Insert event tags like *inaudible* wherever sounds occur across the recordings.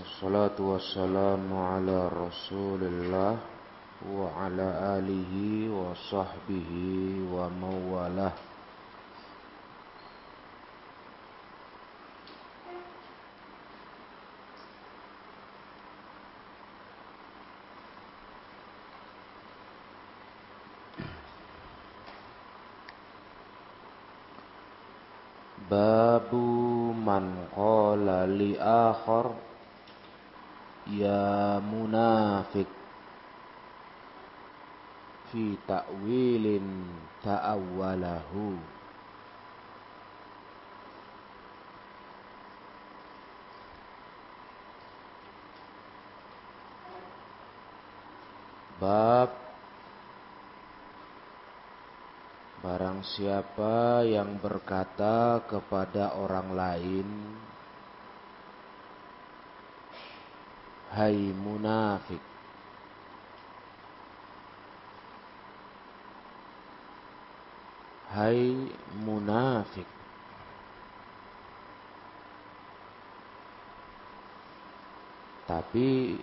Assalamualaikum wassalamu wabarakatuh ya munafik. Fi ta'wilin ta'awwalahu. Bab. Barang siapa yang berkata kepada orang lain Hai munafik. Hai munafik. Tapi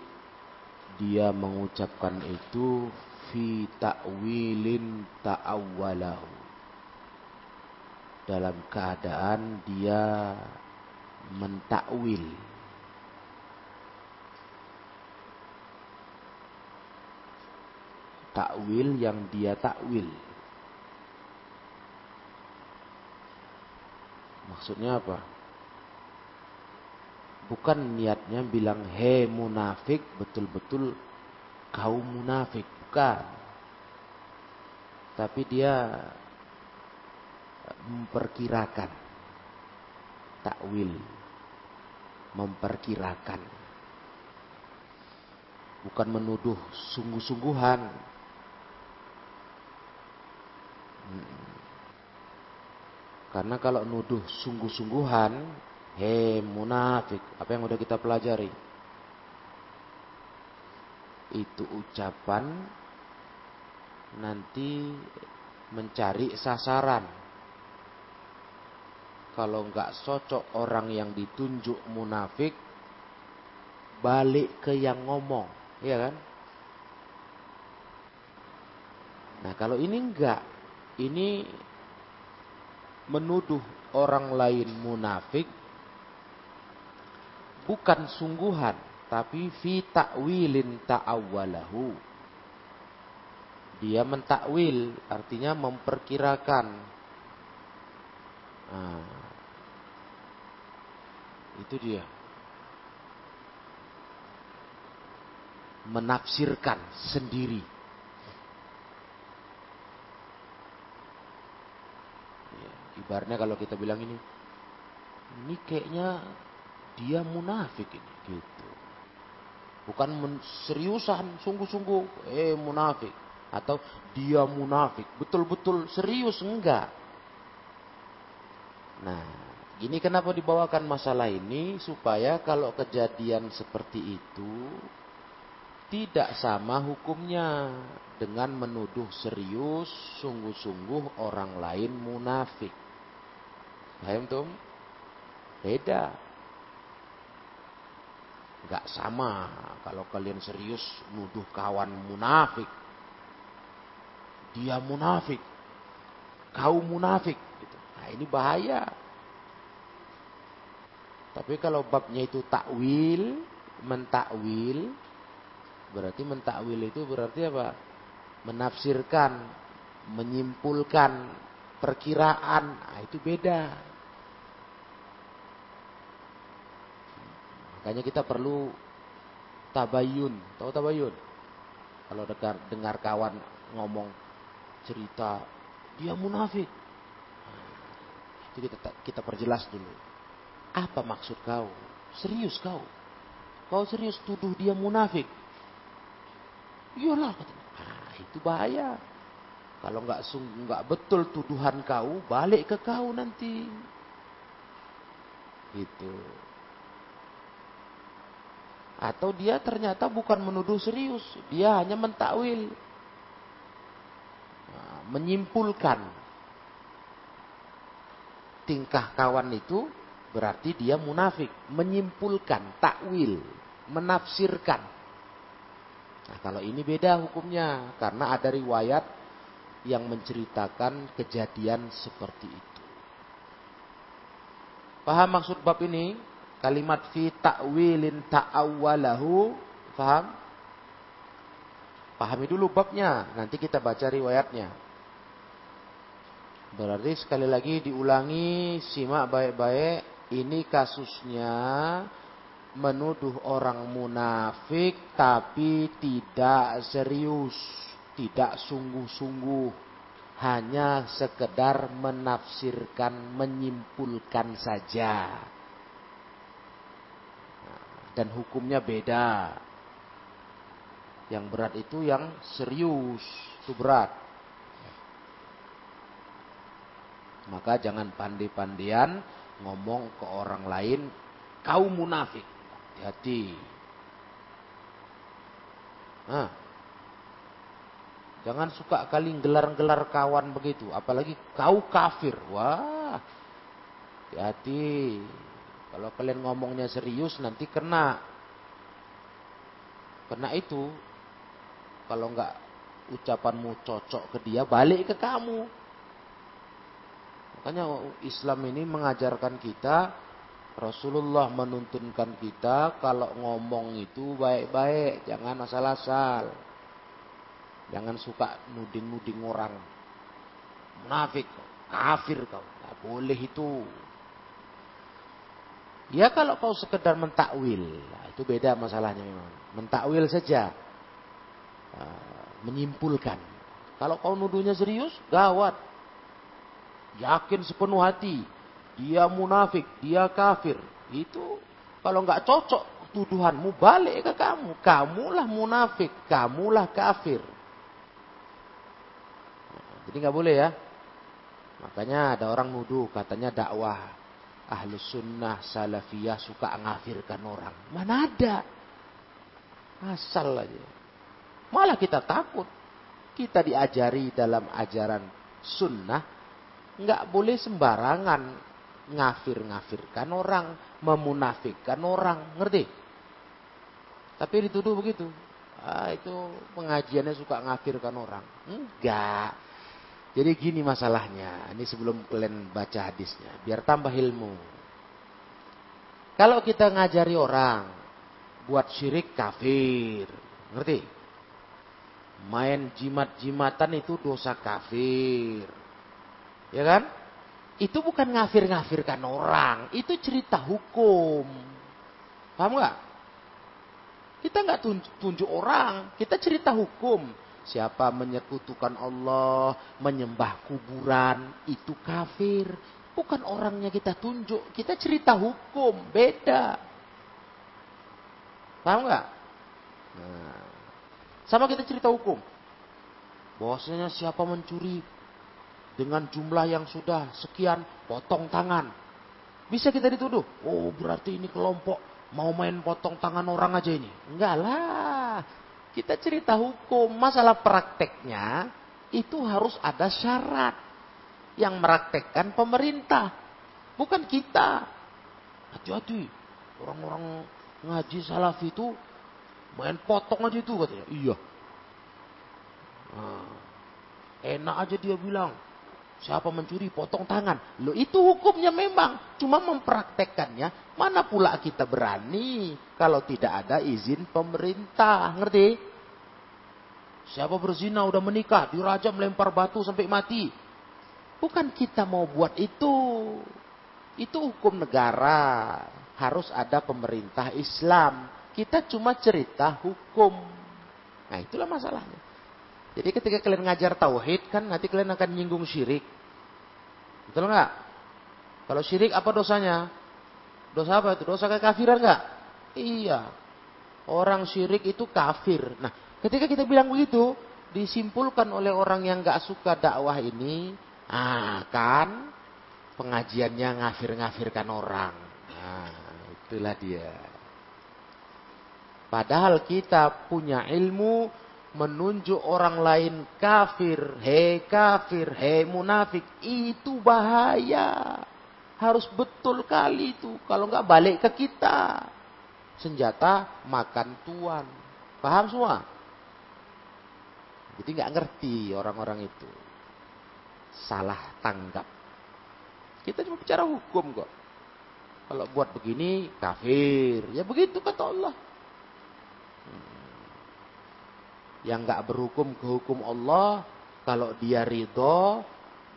dia mengucapkan itu fi ta'wilin ta'awwalahu. Dalam keadaan dia mentakwil takwil yang dia takwil. Maksudnya apa? Bukan niatnya bilang he munafik betul-betul kaum munafik. Bukan. Tapi dia memperkirakan takwil. Memperkirakan. Bukan menuduh sungguh-sungguhan karena kalau nuduh sungguh-sungguhan he munafik apa yang udah kita pelajari itu ucapan nanti mencari sasaran. Kalau nggak cocok orang yang ditunjuk munafik, balik ke yang ngomong, ya kan? Nah kalau ini enggak, ini menuduh orang lain munafik, bukan sungguhan, tapi fi ta'wilin ta'awwalahu. Dia mentakwil, artinya memperkirakan. Nah, itu dia. Menafsirkan sendiri. Ibaratnya kalau kita bilang ini, ini kayaknya dia munafik ini, gitu. Bukan seriusan, sungguh-sungguh, eh munafik. Atau dia munafik, betul-betul serius, enggak. Nah, ini kenapa dibawakan masalah ini? Supaya kalau kejadian seperti itu, tidak sama hukumnya dengan menuduh serius, sungguh-sungguh orang lain munafik. Paham tuh? Beda. Gak sama kalau kalian serius nuduh kawan munafik. Dia munafik. Kau munafik. Gitu. Nah ini bahaya. Tapi kalau babnya itu takwil, mentakwil, berarti mentakwil itu berarti apa? Menafsirkan, menyimpulkan, perkiraan, nah, itu beda. Makanya kita perlu tabayun. Tahu tabayun? Kalau dengar, dengar kawan ngomong cerita, dia munafik. Itu kita, kita perjelas dulu. Apa maksud kau? Serius kau? Kau serius tuduh dia munafik? Iyalah. Nah, itu bahaya. Kalau nggak nggak betul tuduhan kau, balik ke kau nanti. Gitu. Atau dia ternyata bukan menuduh serius, dia hanya mentakwil. Nah, menyimpulkan tingkah kawan itu berarti dia munafik, menyimpulkan takwil. menafsirkan. Nah, kalau ini beda hukumnya karena ada riwayat yang menceritakan kejadian seperti itu. Paham maksud bab ini? Kalimat fi ta'wilin ta'awwalahu. Paham? Pahami dulu babnya, nanti kita baca riwayatnya. Berarti sekali lagi diulangi, simak baik-baik. Ini kasusnya menuduh orang munafik tapi tidak serius, tidak sungguh-sungguh hanya sekedar menafsirkan, menyimpulkan saja. Dan hukumnya beda. Yang berat itu yang serius, itu berat. Maka jangan pandai-pandian ngomong ke orang lain, kau munafik. Hati-hati. Nah, Jangan suka kali gelar-gelar kawan begitu. Apalagi kau kafir. Wah, hati-hati. Kalau kalian ngomongnya serius nanti kena. Kena itu. Kalau nggak ucapanmu cocok ke dia, balik ke kamu. Makanya Islam ini mengajarkan kita, Rasulullah menuntunkan kita kalau ngomong itu baik-baik, jangan asal-asal. Jangan suka nuding-nuding orang. Munafik, kafir kau. Tidak boleh itu. Ya kalau kau sekedar mentakwil, nah, itu beda masalahnya memang. Mentakwil saja. Uh, menyimpulkan. Kalau kau nuduhnya serius, gawat. Yakin sepenuh hati. Dia munafik, dia kafir. Itu kalau nggak cocok tuduhanmu balik ke kamu. Kamulah munafik, kamulah kafir. Jadi nggak boleh ya. Makanya ada orang nuduh katanya dakwah ahlus sunnah salafiyah suka ngafirkan orang. Mana ada? Asal aja. Malah kita takut. Kita diajari dalam ajaran sunnah nggak boleh sembarangan ngafir-ngafirkan orang, memunafikkan orang, ngerti? Tapi dituduh begitu. Ah, itu pengajiannya suka ngafirkan orang. Enggak. Jadi gini masalahnya. Ini sebelum kalian baca hadisnya. Biar tambah ilmu. Kalau kita ngajari orang. Buat syirik kafir. Ngerti? Main jimat-jimatan itu dosa kafir. Ya kan? Itu bukan ngafir-ngafirkan orang. Itu cerita hukum. Paham gak? Kita nggak tunjuk, tunjuk orang. Kita cerita hukum Siapa menyekutukan Allah, menyembah kuburan, itu kafir. Bukan orangnya kita tunjuk, kita cerita hukum, beda. Paham nggak? Nah, sama kita cerita hukum. Bahwasanya siapa mencuri dengan jumlah yang sudah sekian, potong tangan. Bisa kita dituduh, oh berarti ini kelompok mau main potong tangan orang aja ini. Enggak lah, kita cerita hukum, masalah prakteknya itu harus ada syarat yang meraktekkan pemerintah, bukan kita. Hati-hati, orang-orang ngaji salaf itu main potong aja itu katanya. Iya. Nah, enak aja dia bilang, Siapa mencuri potong tangan. Lo itu hukumnya memang. Cuma mempraktekkannya. Mana pula kita berani. Kalau tidak ada izin pemerintah. Ngerti? Siapa berzina udah menikah. Dirajam melempar batu sampai mati. Bukan kita mau buat itu. Itu hukum negara. Harus ada pemerintah Islam. Kita cuma cerita hukum. Nah itulah masalahnya. Jadi ketika kalian ngajar tauhid kan nanti kalian akan nyinggung syirik. Betul nggak? Kalau syirik apa dosanya? Dosa apa itu? Dosa kekafiran nggak? Iya. Orang syirik itu kafir. Nah, ketika kita bilang begitu, disimpulkan oleh orang yang nggak suka dakwah ini, ah kan pengajiannya ngafir-ngafirkan orang. Nah, itulah dia. Padahal kita punya ilmu menunjuk orang lain kafir, hei kafir, hei munafik, itu bahaya. Harus betul kali itu, kalau nggak balik ke kita. senjata makan tuan. Paham semua? Jadi nggak ngerti orang-orang itu. Salah tanggap. Kita cuma bicara hukum kok. Kalau buat begini kafir. Ya begitu kata Allah. Hmm. Yang nggak berhukum ke hukum Allah, kalau dia ridho,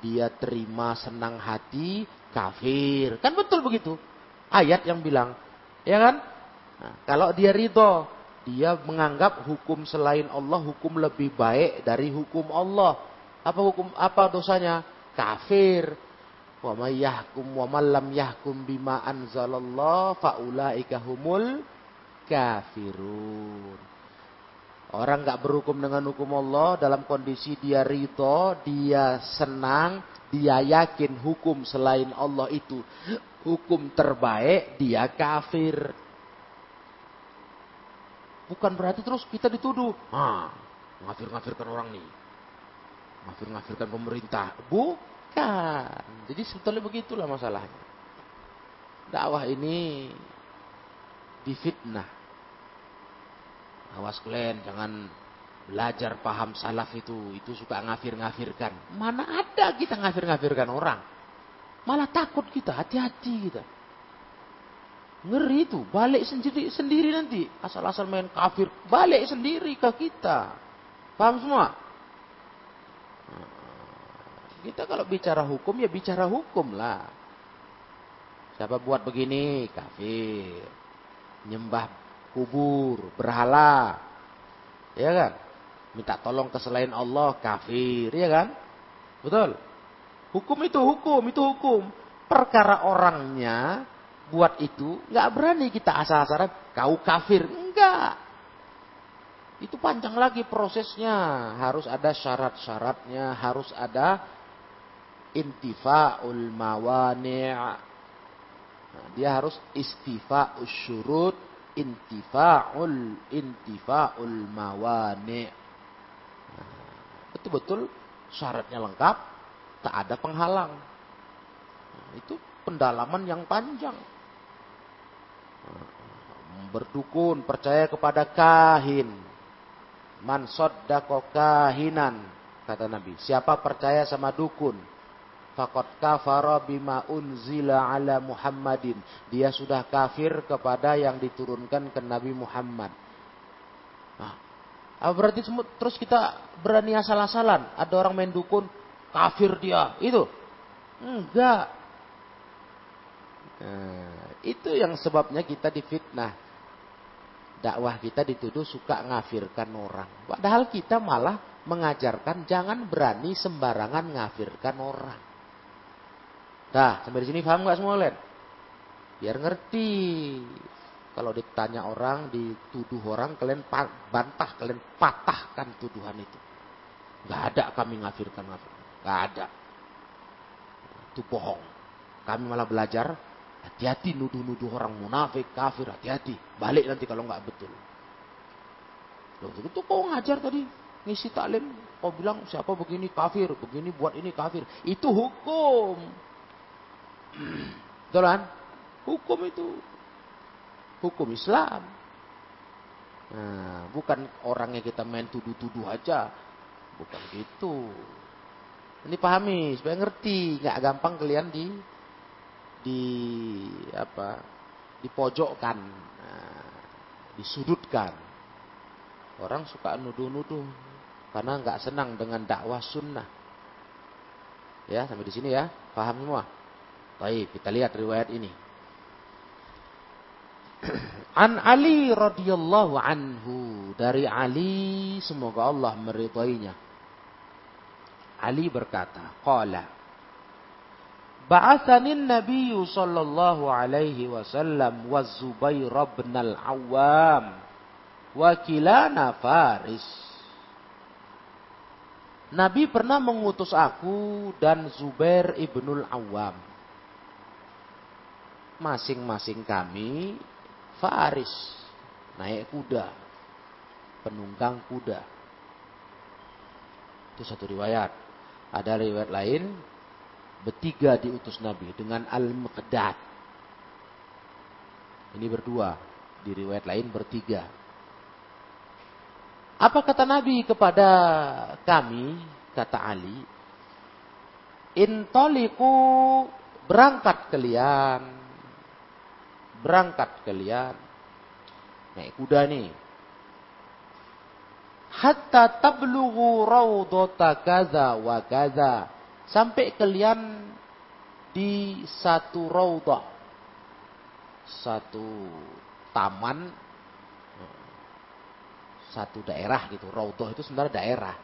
dia terima senang hati, kafir. Kan betul begitu. Ayat yang bilang, ya kan? Nah, kalau dia ridho, dia menganggap hukum selain Allah hukum lebih baik dari hukum Allah. Apa hukum apa dosanya? Kafir. Wa may yahkum wa man lam yahkum bima anzalallah faulaika humul kafirun. Orang nggak berhukum dengan hukum Allah dalam kondisi dia ridho, dia senang, dia yakin hukum selain Allah itu hukum terbaik, dia kafir. Bukan berarti terus kita dituduh, ah, ngafir-ngafirkan orang nih. Ngafir-ngafirkan pemerintah. Bukan. Jadi sebetulnya begitulah masalahnya. Dakwah ini difitnah. Awas kalian jangan belajar paham salaf itu. Itu suka ngafir-ngafirkan. Mana ada kita ngafir-ngafirkan orang. Malah takut kita, hati-hati kita. Ngeri itu, balik sendiri sendiri nanti. Asal-asal main kafir, balik sendiri ke kita. Paham semua? Kita kalau bicara hukum ya bicara hukum lah. Siapa buat begini kafir. Nyembah kubur, berhala. Ya kan? Minta tolong ke selain Allah kafir, ya kan? Betul? Hukum itu hukum, itu hukum. Perkara orangnya buat itu, nggak berani kita asal-asalan kau kafir. Enggak. Itu panjang lagi prosesnya. Harus ada syarat-syaratnya, harus ada intifa'ul mawani' nah, dia harus istifa'ul syurut, intifa'ul intifa'ul mawani' nah, betul-betul syaratnya lengkap, tak ada penghalang. Nah, itu pendalaman yang panjang berdukun, percaya kepada kahin. Man soddako kahinan, kata Nabi. Siapa percaya sama dukun, fakot kafara bima unzila ala Muhammadin. Dia sudah kafir kepada yang diturunkan ke Nabi Muhammad. Nah, apa berarti terus kita berani asal-asalan? Ada orang main dukun, kafir dia. Itu. Enggak. Nah, itu yang sebabnya kita difitnah dakwah kita dituduh suka ngafirkan orang. Padahal kita malah mengajarkan jangan berani sembarangan ngafirkan orang. Nah, sampai di sini paham nggak semua Len? Biar ngerti. Kalau ditanya orang, dituduh orang, kalian bantah, kalian patahkan tuduhan itu. Gak ada kami ngafirkan ngafir. Gak ada. Itu bohong. Kami malah belajar Hati-hati nuduh-nuduh orang munafik, kafir, hati-hati. Balik nanti kalau nggak betul. Loh, itu kau ngajar tadi, ngisi taklim, kau bilang siapa begini kafir, begini buat ini kafir. Itu hukum. Betul kan? Hukum itu. Hukum Islam. Nah, bukan orangnya kita main tuduh-tuduh aja. Bukan gitu. Ini pahami supaya ngerti, nggak gampang kalian di di apa dipojokkan nah, disudutkan orang suka nuduh-nuduh karena nggak senang dengan dakwah sunnah ya sampai di sini ya paham semua baik kita lihat riwayat ini *clears throat* An Ali radhiyallahu anhu dari Ali semoga Allah meridainya Ali berkata qala Ba'athani Nabi sallallahu alaihi wasallam wa Zubair bin al-Awwam wakilana Faris. Nabi pernah mengutus aku dan Zubair ibnul Awam. Masing-masing kami Faris, naik kuda, penunggang kuda. Itu satu riwayat. Ada riwayat lain Bertiga diutus Nabi dengan Al-Muqdad. Ini berdua. Di riwayat lain bertiga. Apa kata Nabi kepada kami? Kata Ali. Intoliku berangkat kalian. Berangkat kalian. Naik kuda nih. Hatta tablughu raudata kaza wa kaza. Sampai kalian di satu raudah. Satu taman satu daerah gitu. Raudhah itu sebenarnya daerah.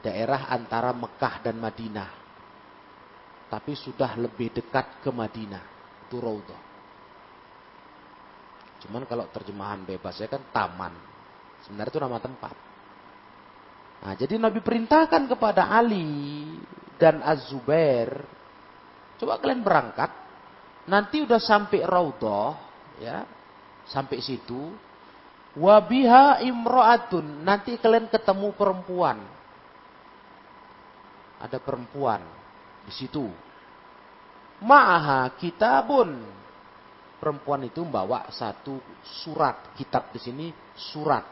Daerah antara Mekah dan Madinah. Tapi sudah lebih dekat ke Madinah. Itu Raudhah. Cuman kalau terjemahan bebasnya kan taman. Sebenarnya itu nama tempat. Nah, jadi Nabi perintahkan kepada Ali dan Az-Zubair, coba kalian berangkat, nanti udah sampai Raudhah, ya, sampai situ, Wabiha imro'atun. Nanti kalian ketemu perempuan. Ada perempuan di situ. Ma'aha kitabun. Perempuan itu membawa satu surat. Kitab di sini surat.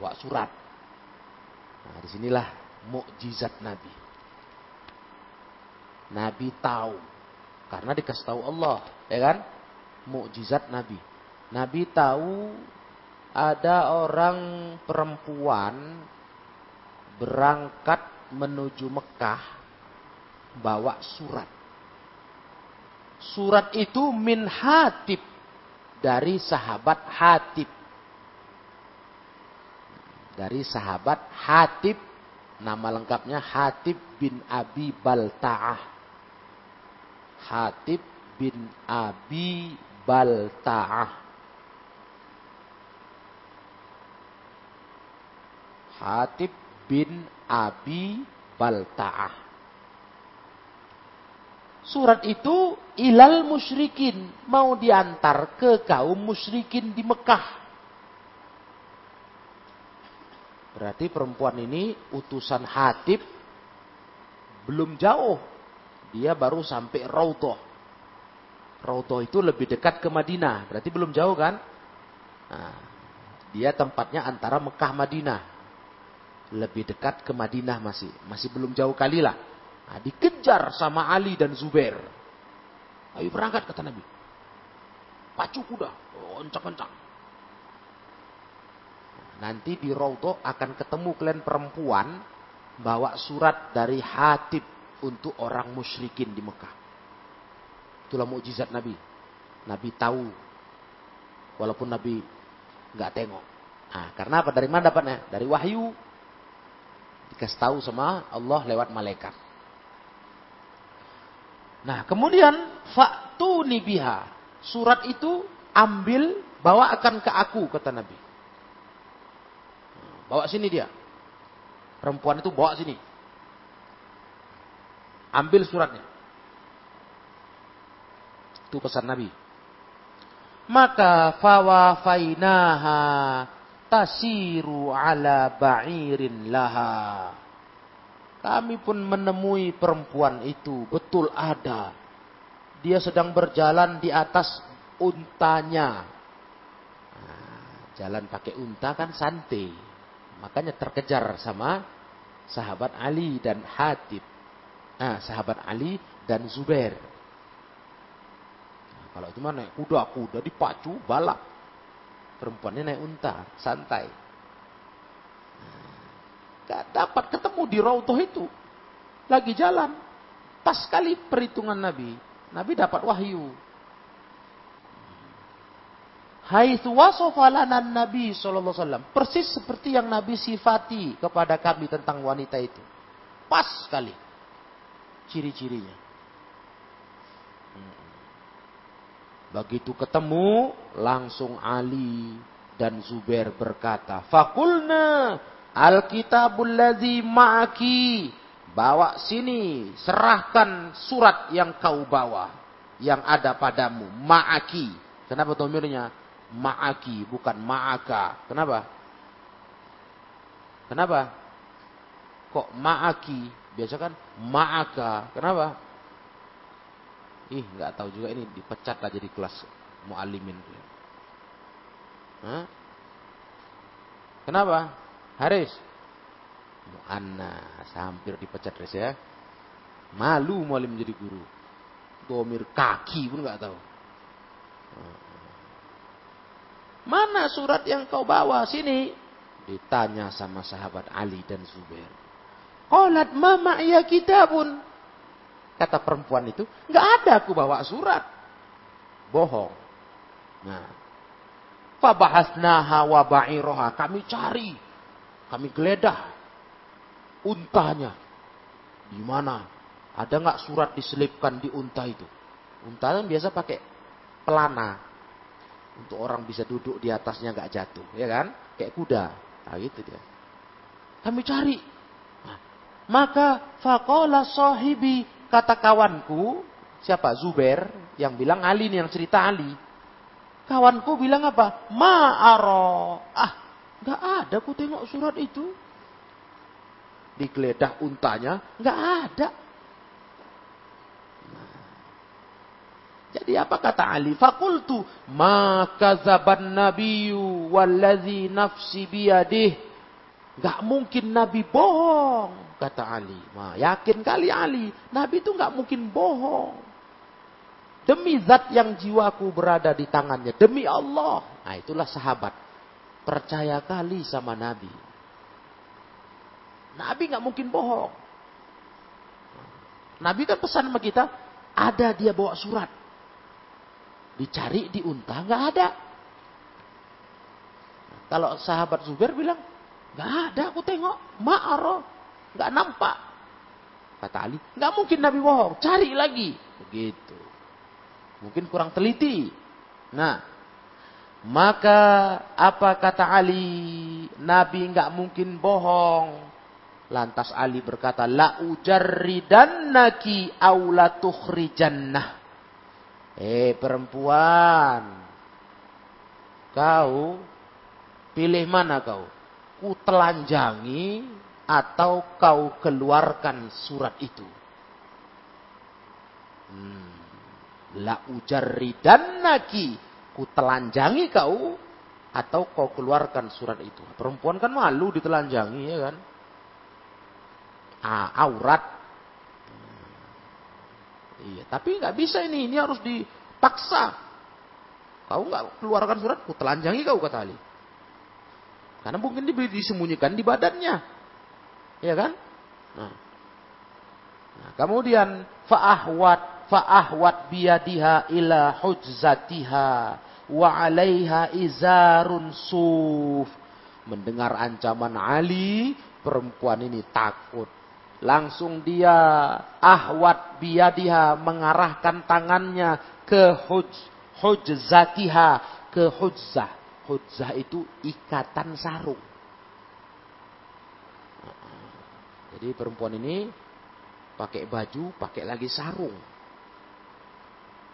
Bawa surat. Nah, di sinilah mukjizat Nabi. Nabi tahu karena dikasih tahu Allah, ya kan? mukjizat Nabi. Nabi tahu ada orang perempuan berangkat menuju Mekah bawa surat. Surat itu min Hatib dari sahabat Hatib. Dari sahabat Hatib nama lengkapnya Hatib bin Abi Balta'ah. Hatib bin Abi Balta'ah. Hatib bin Abi Balta'ah. Surat itu ilal musyrikin. Mau diantar ke kaum musyrikin di Mekah. Berarti perempuan ini utusan Hatib belum jauh. Dia baru sampai Raudhah. Rauto itu lebih dekat ke Madinah. Berarti belum jauh kan? Nah, dia tempatnya antara Mekah Madinah. Lebih dekat ke Madinah masih. Masih belum jauh kali lah. Nah, dikejar sama Ali dan Zubair. Ayo berangkat kata Nabi. Pacu kuda. Kencang-kencang. Nanti di Rauto akan ketemu kalian perempuan. Bawa surat dari Hatib untuk orang musyrikin di Mekah. Itulah mukjizat Nabi. Nabi tahu. Walaupun Nabi nggak tengok. Nah, karena apa? Dari mana dapatnya? Dari wahyu. Dikasih tahu sama Allah lewat malaikat. Nah, kemudian faktu nibiha. Surat itu ambil, bawa akan ke aku, kata Nabi. Bawa sini dia. Perempuan itu bawa sini. Ambil suratnya. Itu pesan Nabi. Maka fawafainaha tasiru ala ba'irin laha. Kami pun menemui perempuan itu. Betul ada. Dia sedang berjalan di atas untanya. Nah, jalan pakai unta kan santai. Makanya terkejar sama sahabat Ali dan Hatib. Nah, sahabat Ali dan Zubair. Kalau cuma naik kuda, kuda dipacu, balap. Perempuannya naik unta, santai. Gak dapat ketemu di rautoh itu. Lagi jalan. Pas sekali perhitungan Nabi. Nabi dapat wahyu. Haitsu wasafa Nabi wasallam. Persis seperti yang Nabi sifati kepada kami tentang wanita itu. Pas sekali ciri-cirinya. Begitu ketemu, langsung Ali dan Zubair berkata, Fakulna alkitabul ladzi ma'aki. Bawa sini, serahkan surat yang kau bawa. Yang ada padamu, ma'aki. Kenapa domirnya? Ma'aki, bukan ma'aka. Kenapa? Kenapa? Kok ma'aki? Biasa kan ma'aka. Kenapa? Ih, nggak tahu juga ini dipecat aja di kelas muallimin. Hah? Kenapa? Haris. Muannas, hampir dipecat Haris ya. Malu mualim jadi guru. Domir kaki pun nggak tahu. Mana surat yang kau bawa sini? Ditanya sama sahabat Ali dan Zubair. Qalat mama ya kita pun. Kata perempuan itu, nggak ada aku bawa surat. Bohong. Nah, fabahasnaha wa ba'iroha. Kami cari, kami geledah untanya. Di mana? Ada nggak surat diselipkan di unta itu? Unta kan biasa pakai pelana untuk orang bisa duduk di atasnya nggak jatuh, ya kan? Kayak kuda. Nah, gitu dia. Kami cari. Nah, maka fakola sahibi kata kawanku siapa Zubair yang bilang Ali nih yang cerita Ali. Kawanku bilang apa? Ma'aro. Ah, nggak ada ku tengok surat itu. Digeledah untanya, nggak ada. Jadi apa kata Ali? Fakultu maka zaban nabiyu wallazi nafsi biyadih. Gak mungkin Nabi bohong, kata Ali. Nah, yakin kali Ali, Nabi itu gak mungkin bohong. Demi zat yang jiwaku berada di tangannya, demi Allah. Nah, itulah sahabat. Percaya kali sama Nabi. Nabi gak mungkin bohong. Nabi kan pesan sama kita, ada dia bawa surat. Dicari di unta nggak ada. Kalau sahabat Zubair bilang nggak ada, aku tengok ma'aro nggak nampak. Kata Ali, nggak mungkin Nabi bohong, cari lagi. Begitu. Mungkin kurang teliti. Nah, maka apa kata Ali? Nabi nggak mungkin bohong. Lantas Ali berkata, La ujarridannaki aula tukhrijannah. Eh perempuan, kau pilih mana kau? Ku telanjangi atau kau keluarkan surat itu? Hmm. La naki, ku telanjangi kau atau kau keluarkan surat itu. Perempuan kan malu ditelanjangi ya kan? Ah, aurat Iya, tapi nggak bisa ini, ini harus dipaksa. Kau nggak keluarkan surat, ku telanjangi kau kata Ali. Karena mungkin disembunyikan di badannya. Iya kan? Nah. nah kemudian fa'ahwat fa'ahwat biyadiha ila hujzatiha wa 'alaiha izarun suf. Mendengar ancaman Ali, perempuan ini takut Langsung dia ahwat biadiha mengarahkan tangannya ke huj, hujzatiha, ke hujzah. Hujzah itu ikatan sarung. Jadi perempuan ini pakai baju, pakai lagi sarung.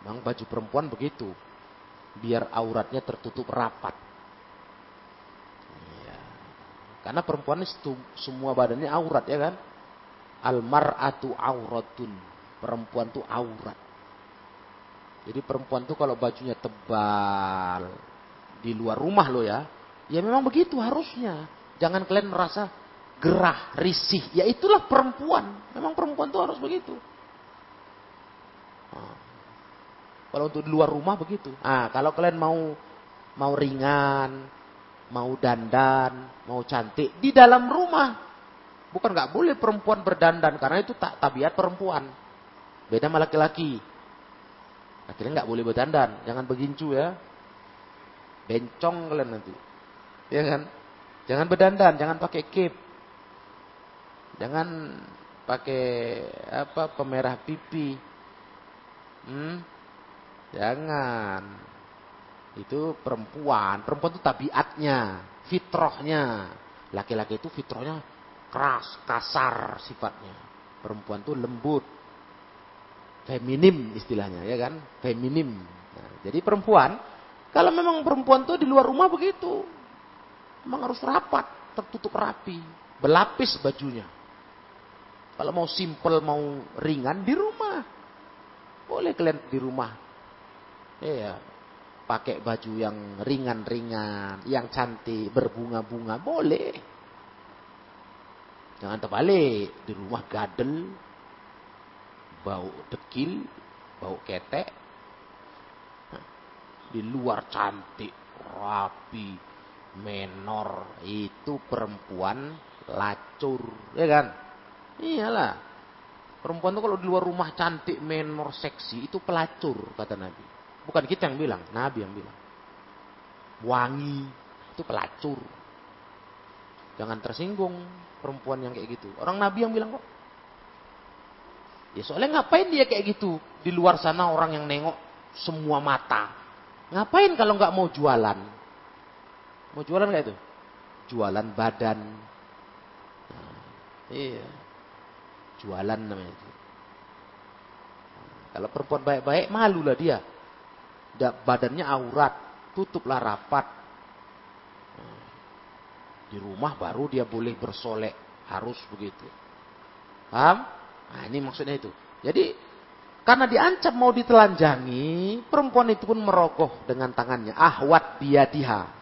Memang baju perempuan begitu. Biar auratnya tertutup rapat. Ya. Karena perempuan itu semua badannya aurat ya kan. Almar'atu auratun. Perempuan itu aurat. Jadi perempuan itu kalau bajunya tebal di luar rumah lo ya, ya memang begitu harusnya. Jangan kalian merasa gerah, risih. Ya itulah perempuan. Memang perempuan itu harus begitu. Nah, kalau untuk di luar rumah begitu. Nah, kalau kalian mau mau ringan, mau dandan, mau cantik di dalam rumah Bukan nggak boleh perempuan berdandan karena itu tak tabiat perempuan. Beda sama laki-laki. Akhirnya nggak boleh berdandan, jangan begincu ya. Bencong kalian nanti. Ya kan? Jangan berdandan, jangan pakai cape. Jangan pakai apa pemerah pipi. Hmm? Jangan. Itu perempuan. Perempuan itu tabiatnya, fitrahnya. Laki-laki itu fitrahnya keras, kasar sifatnya. Perempuan tuh lembut, feminim istilahnya ya kan, feminim. Nah, jadi perempuan, kalau memang perempuan tuh di luar rumah begitu, memang harus rapat, tertutup rapi, berlapis bajunya. Kalau mau simple, mau ringan di rumah. Boleh kalian di rumah. Iya. Pakai baju yang ringan-ringan, yang cantik, berbunga-bunga, boleh. Jangan terbalik, di rumah gadel, bau dekil, bau ketek. Di luar cantik, rapi, menor, itu perempuan lacur, ya kan? Iyalah. Perempuan itu kalau di luar rumah cantik, menor, seksi, itu pelacur, kata Nabi. Bukan kita yang bilang, Nabi yang bilang. Wangi, itu pelacur. Jangan tersinggung perempuan yang kayak gitu. Orang Nabi yang bilang kok. Ya soalnya ngapain dia kayak gitu? Di luar sana orang yang nengok semua mata. Ngapain kalau nggak mau jualan? Mau jualan kayak itu? Jualan badan. Nah, iya Jualan namanya itu. Kalau perempuan baik-baik, malulah dia. Badannya aurat, tutuplah rapat. Di rumah baru dia boleh bersolek. Harus begitu. Paham? Nah ini maksudnya itu. Jadi karena diancam mau ditelanjangi, perempuan itu pun merogoh dengan tangannya. Ahwat biadiha.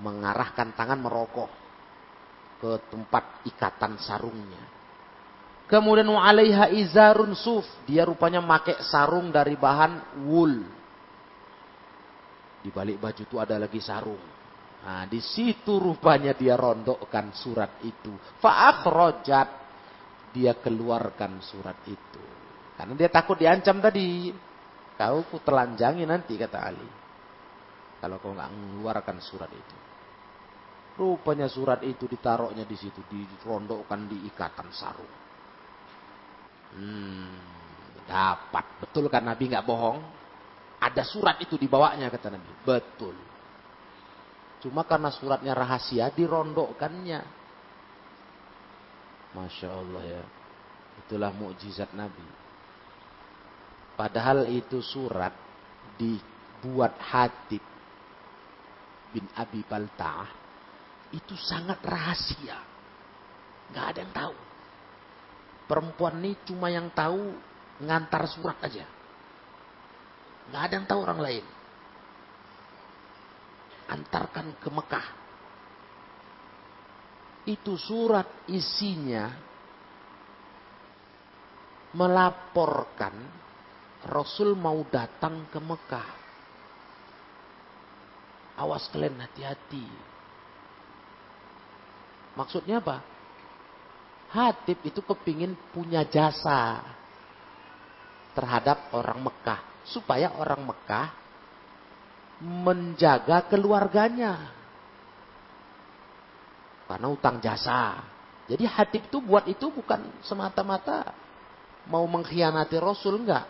Mengarahkan tangan merogoh ke tempat ikatan sarungnya. Kemudian alaiha izarun suf. Dia rupanya pakai sarung dari bahan wool. Di balik baju itu ada lagi sarung. Nah, di situ rupanya dia rondokkan surat itu. Fa'akhrojat. Dia keluarkan surat itu. Karena dia takut diancam tadi. Kau ku telanjangi nanti kata Ali. Kalau kau nggak mengeluarkan surat itu. Rupanya surat itu ditaruhnya di situ, dirondokkan di ikatan sarung. Hmm, dapat. Betul kan Nabi nggak bohong? Ada surat itu dibawanya kata Nabi. Betul. Cuma karena suratnya rahasia dirondokkannya. Masya Allah ya. Itulah mukjizat Nabi. Padahal itu surat dibuat Hatib bin Abi Balta'ah itu sangat rahasia. Gak ada yang tahu. Perempuan ini cuma yang tahu ngantar surat aja. Nggak ada yang tahu orang lain. Antarkan ke Mekah. Itu surat isinya melaporkan Rasul mau datang ke Mekah. Awas kalian hati-hati. Maksudnya apa? Hatib itu kepingin punya jasa terhadap orang Mekah. Supaya orang Mekah menjaga keluarganya. Karena utang jasa. Jadi Hatib itu buat itu bukan semata-mata mau mengkhianati Rasul enggak.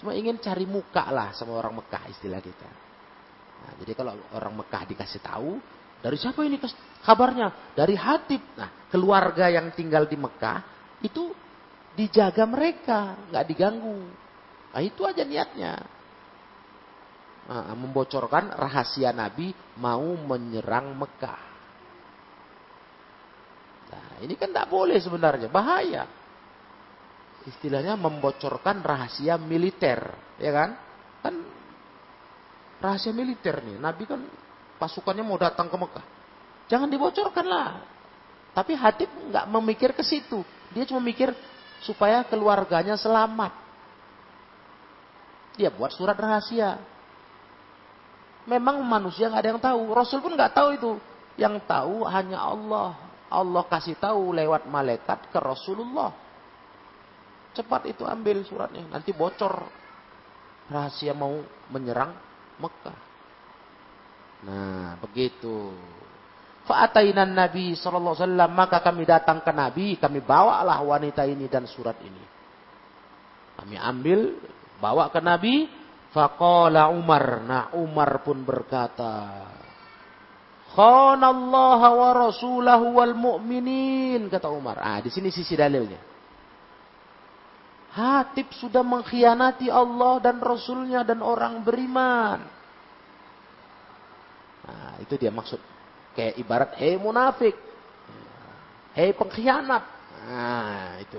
Cuma ingin cari muka lah sama orang Mekah istilah kita. Nah, jadi kalau orang Mekah dikasih tahu, dari siapa ini kabarnya? Dari Hatib. Nah, keluarga yang tinggal di Mekah itu dijaga mereka, nggak diganggu. Nah, itu aja niatnya. Nah, membocorkan rahasia Nabi mau menyerang Mekah. Nah, ini kan tidak boleh sebenarnya, bahaya. Istilahnya membocorkan rahasia militer, ya kan? Kan rahasia militer nih. Nabi kan pasukannya mau datang ke Mekah. Jangan dibocorkan lah. Tapi Hatib nggak memikir ke situ. Dia cuma mikir supaya keluarganya selamat. Dia buat surat rahasia. Memang manusia nggak ada yang tahu. Rasul pun nggak tahu itu. Yang tahu hanya Allah. Allah kasih tahu lewat malaikat ke Rasulullah. Cepat itu ambil suratnya. Nanti bocor. Rahasia mau menyerang Mekah. Nah, begitu. Fa'atainan Nabi sallallahu alaihi wasallam, maka kami datang ke Nabi, kami bawalah wanita ini dan surat ini. Kami ambil, bawa ke Nabi, faqala Umar. Nah, Umar pun berkata, Khanallaha wa rasulahu wal mu'minin kata Umar. Ah, di sini sisi dalilnya. Hatib sudah mengkhianati Allah dan Rasulnya dan orang beriman. Nah, itu dia maksud. Kayak ibarat, hei munafik. Hei pengkhianat. Nah, itu.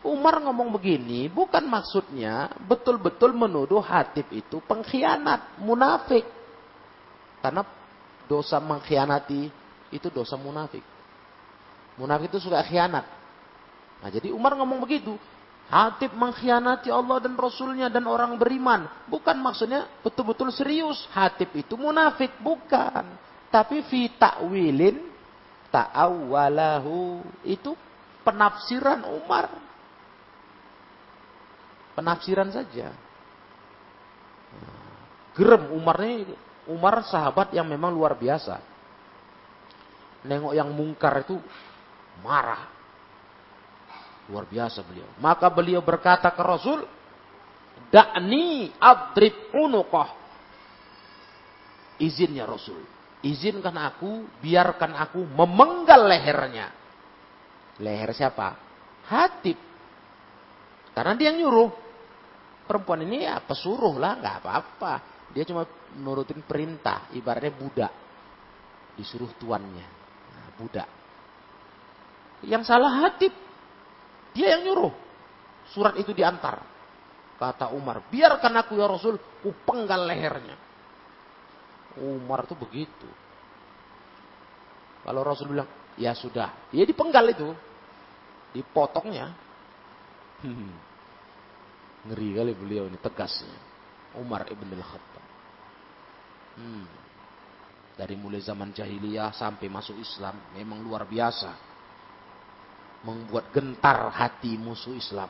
Umar ngomong begini bukan maksudnya betul-betul menuduh Hatib itu pengkhianat, munafik. Karena dosa mengkhianati itu dosa munafik. Munafik itu suka khianat. Nah jadi Umar ngomong begitu. Hatib mengkhianati Allah dan Rasulnya dan orang beriman. Bukan maksudnya betul-betul serius. Hatib itu munafik. Bukan. Tapi fi ta'wilin ta'awwalahu. Itu penafsiran Umar penafsiran saja. Gerem Umar ini Umar sahabat yang memang luar biasa. Nengok yang mungkar itu marah. Luar biasa beliau. Maka beliau berkata ke Rasul, Da'ni adrib unuqah. Izinnya Rasul. Izinkan aku, biarkan aku memenggal lehernya. Leher siapa? Hatib. Karena dia yang nyuruh perempuan ini ya pesuruh lah, nggak apa-apa. Dia cuma nurutin perintah, ibaratnya budak. Disuruh tuannya. Nah, budak. Yang salah hatib. Dia yang nyuruh. Surat itu diantar. Kata Umar, biarkan aku ya Rasul, ku penggal lehernya. Umar tuh begitu. Kalau Rasul bilang, ya sudah. Dia dipenggal itu. Dipotongnya. Hmm. Ngeri kali beliau ini tegasnya. Umar ibn al-Khattab. Hmm. Dari mulai zaman jahiliyah sampai masuk Islam memang luar biasa. Membuat gentar hati musuh Islam.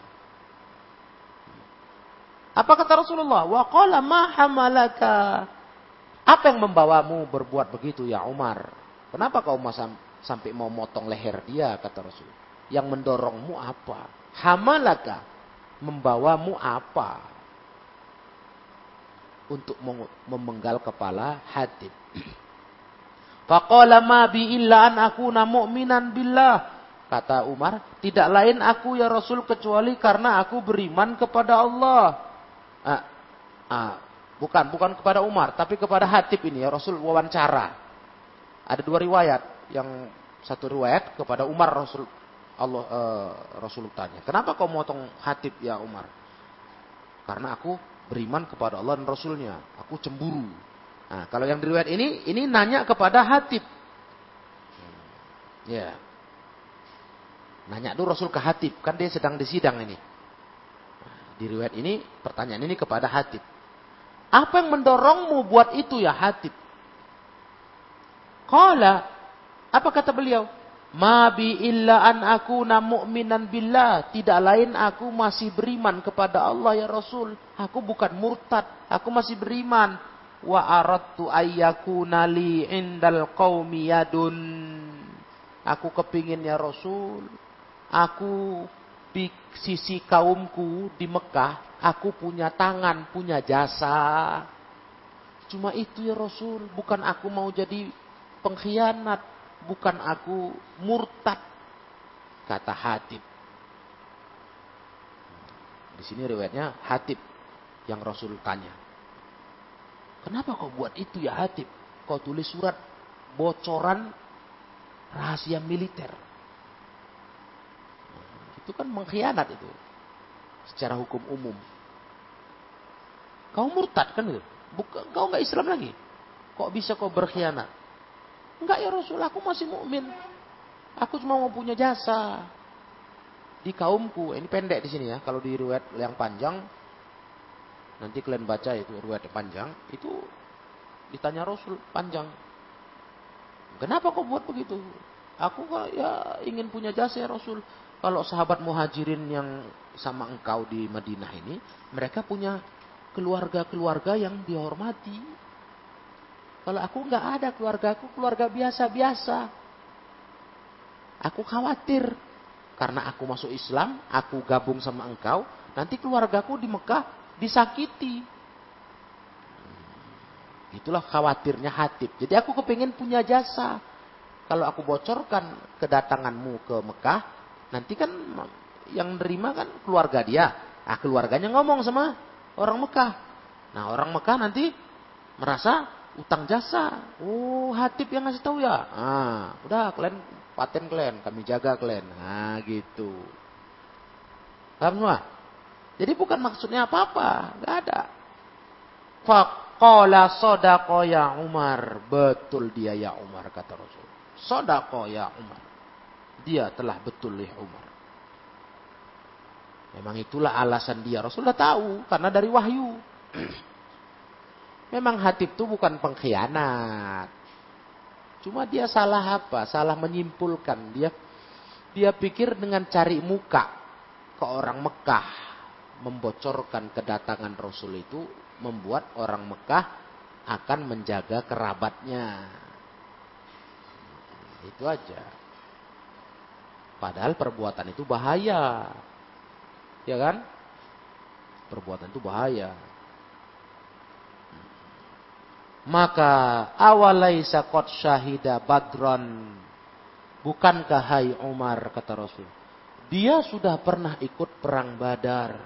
Apa kata Rasulullah? Wa qala ma hamalaka. Apa yang membawamu berbuat begitu ya Umar? Kenapa kau sampai mau motong leher dia kata Rasul? Yang mendorongmu apa? Hamalaka membawamu apa untuk memenggal kepala Hatib. *clears throat* Faqala ma bi illa an akuna mu'minan billah. Kata Umar, tidak lain aku ya Rasul kecuali karena aku beriman kepada Allah. Ah, ah, bukan, bukan kepada Umar, tapi kepada Hatib ini ya Rasul wawancara. Ada dua riwayat, yang satu riwayat kepada Umar Rasul Allah uh, Rasul tanya, kenapa kau motong hatib ya Umar? Karena aku beriman kepada Allah dan Rasulnya. Aku cemburu. Nah, kalau yang diriwayat ini, ini nanya kepada hatib. Ya. Nanya dulu Rasul ke hatib. Kan dia sedang di sidang ini. Nah, di riwayat ini, pertanyaan ini kepada hatib. Apa yang mendorongmu buat itu ya hatib? Kala, apa kata beliau? Ma bi illa an aku mu'minan billah. Tidak lain aku masih beriman kepada Allah ya Rasul. Aku bukan murtad. Aku masih beriman. Wa aradtu ayyakuna li indal qaumi yadun. Aku kepingin ya Rasul. Aku di sisi kaumku di Mekah. Aku punya tangan, punya jasa. Cuma itu ya Rasul. Bukan aku mau jadi pengkhianat bukan aku murtad kata Hatib. Di sini riwayatnya Hatib yang Rasul tanya. Kenapa kau buat itu ya Hatib? Kau tulis surat bocoran rahasia militer. itu kan mengkhianat itu. Secara hukum umum. Kau murtad kan itu? Bukan, kau nggak Islam lagi. Kok bisa kau berkhianat? Enggak ya Rasul, aku masih mukmin. Aku cuma mau punya jasa di kaumku. Ini pendek di sini ya. Kalau di riwayat yang panjang, nanti kalian baca itu riwayat panjang, itu ditanya Rasul panjang. Kenapa kau buat begitu? Aku ya ingin punya jasa ya Rasul. Kalau sahabat muhajirin yang sama engkau di Madinah ini, mereka punya keluarga-keluarga yang dihormati. Kalau aku nggak ada keluarga aku keluarga biasa-biasa. Aku khawatir karena aku masuk Islam, aku gabung sama engkau, nanti keluargaku di Mekah disakiti. Itulah khawatirnya Hatib. Jadi aku kepingin punya jasa. Kalau aku bocorkan kedatanganmu ke Mekah, nanti kan yang nerima kan keluarga dia. Ah keluarganya ngomong sama orang Mekah. Nah orang Mekah nanti merasa utang jasa. Oh, Hatib yang ngasih tahu ya. Ah, udah kalian paten kalian, kami jaga kalian. Nah, gitu. Paham semua? Jadi bukan maksudnya apa-apa, nggak ada. Faqala sodako ya Umar. Betul dia ya Umar kata Rasul. Sodako ya Umar. Dia telah betul ya Umar. Memang itulah alasan dia. Rasul tahu karena dari wahyu. *clears throat* Memang Hatib itu bukan pengkhianat. Cuma dia salah apa? Salah menyimpulkan. Dia dia pikir dengan cari muka ke orang Mekah membocorkan kedatangan Rasul itu membuat orang Mekah akan menjaga kerabatnya. Itu aja. Padahal perbuatan itu bahaya. Ya kan? Perbuatan itu bahaya. Maka awalaisa qad syahida badron. Bukankah hai Umar kata Rasul. Dia sudah pernah ikut perang Badar.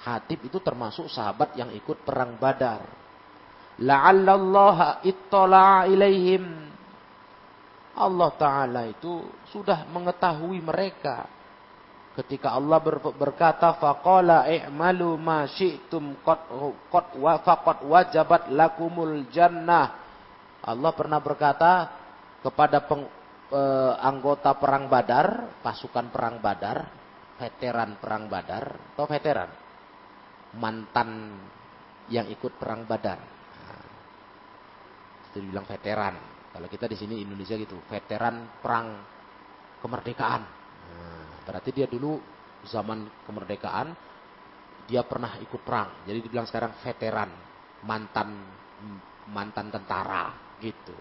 Hatib itu termasuk sahabat yang ikut perang Badar. La'allallaha ittala'a ilaihim. Allah Ta'ala itu sudah mengetahui mereka. Ketika Allah berkata, faqala i'malu ma syi'tum qad wa faqad wajabat lakumul jannah. Allah pernah berkata kepada peng, eh, anggota perang Badar, pasukan perang Badar, veteran perang Badar, atau veteran? mantan yang ikut perang Badar. Nah, itu dibilang veteran. Kalau kita di sini Indonesia gitu, veteran perang kemerdekaan. Berarti dia dulu zaman kemerdekaan dia pernah ikut perang. Jadi dibilang sekarang veteran, mantan mantan tentara gitu.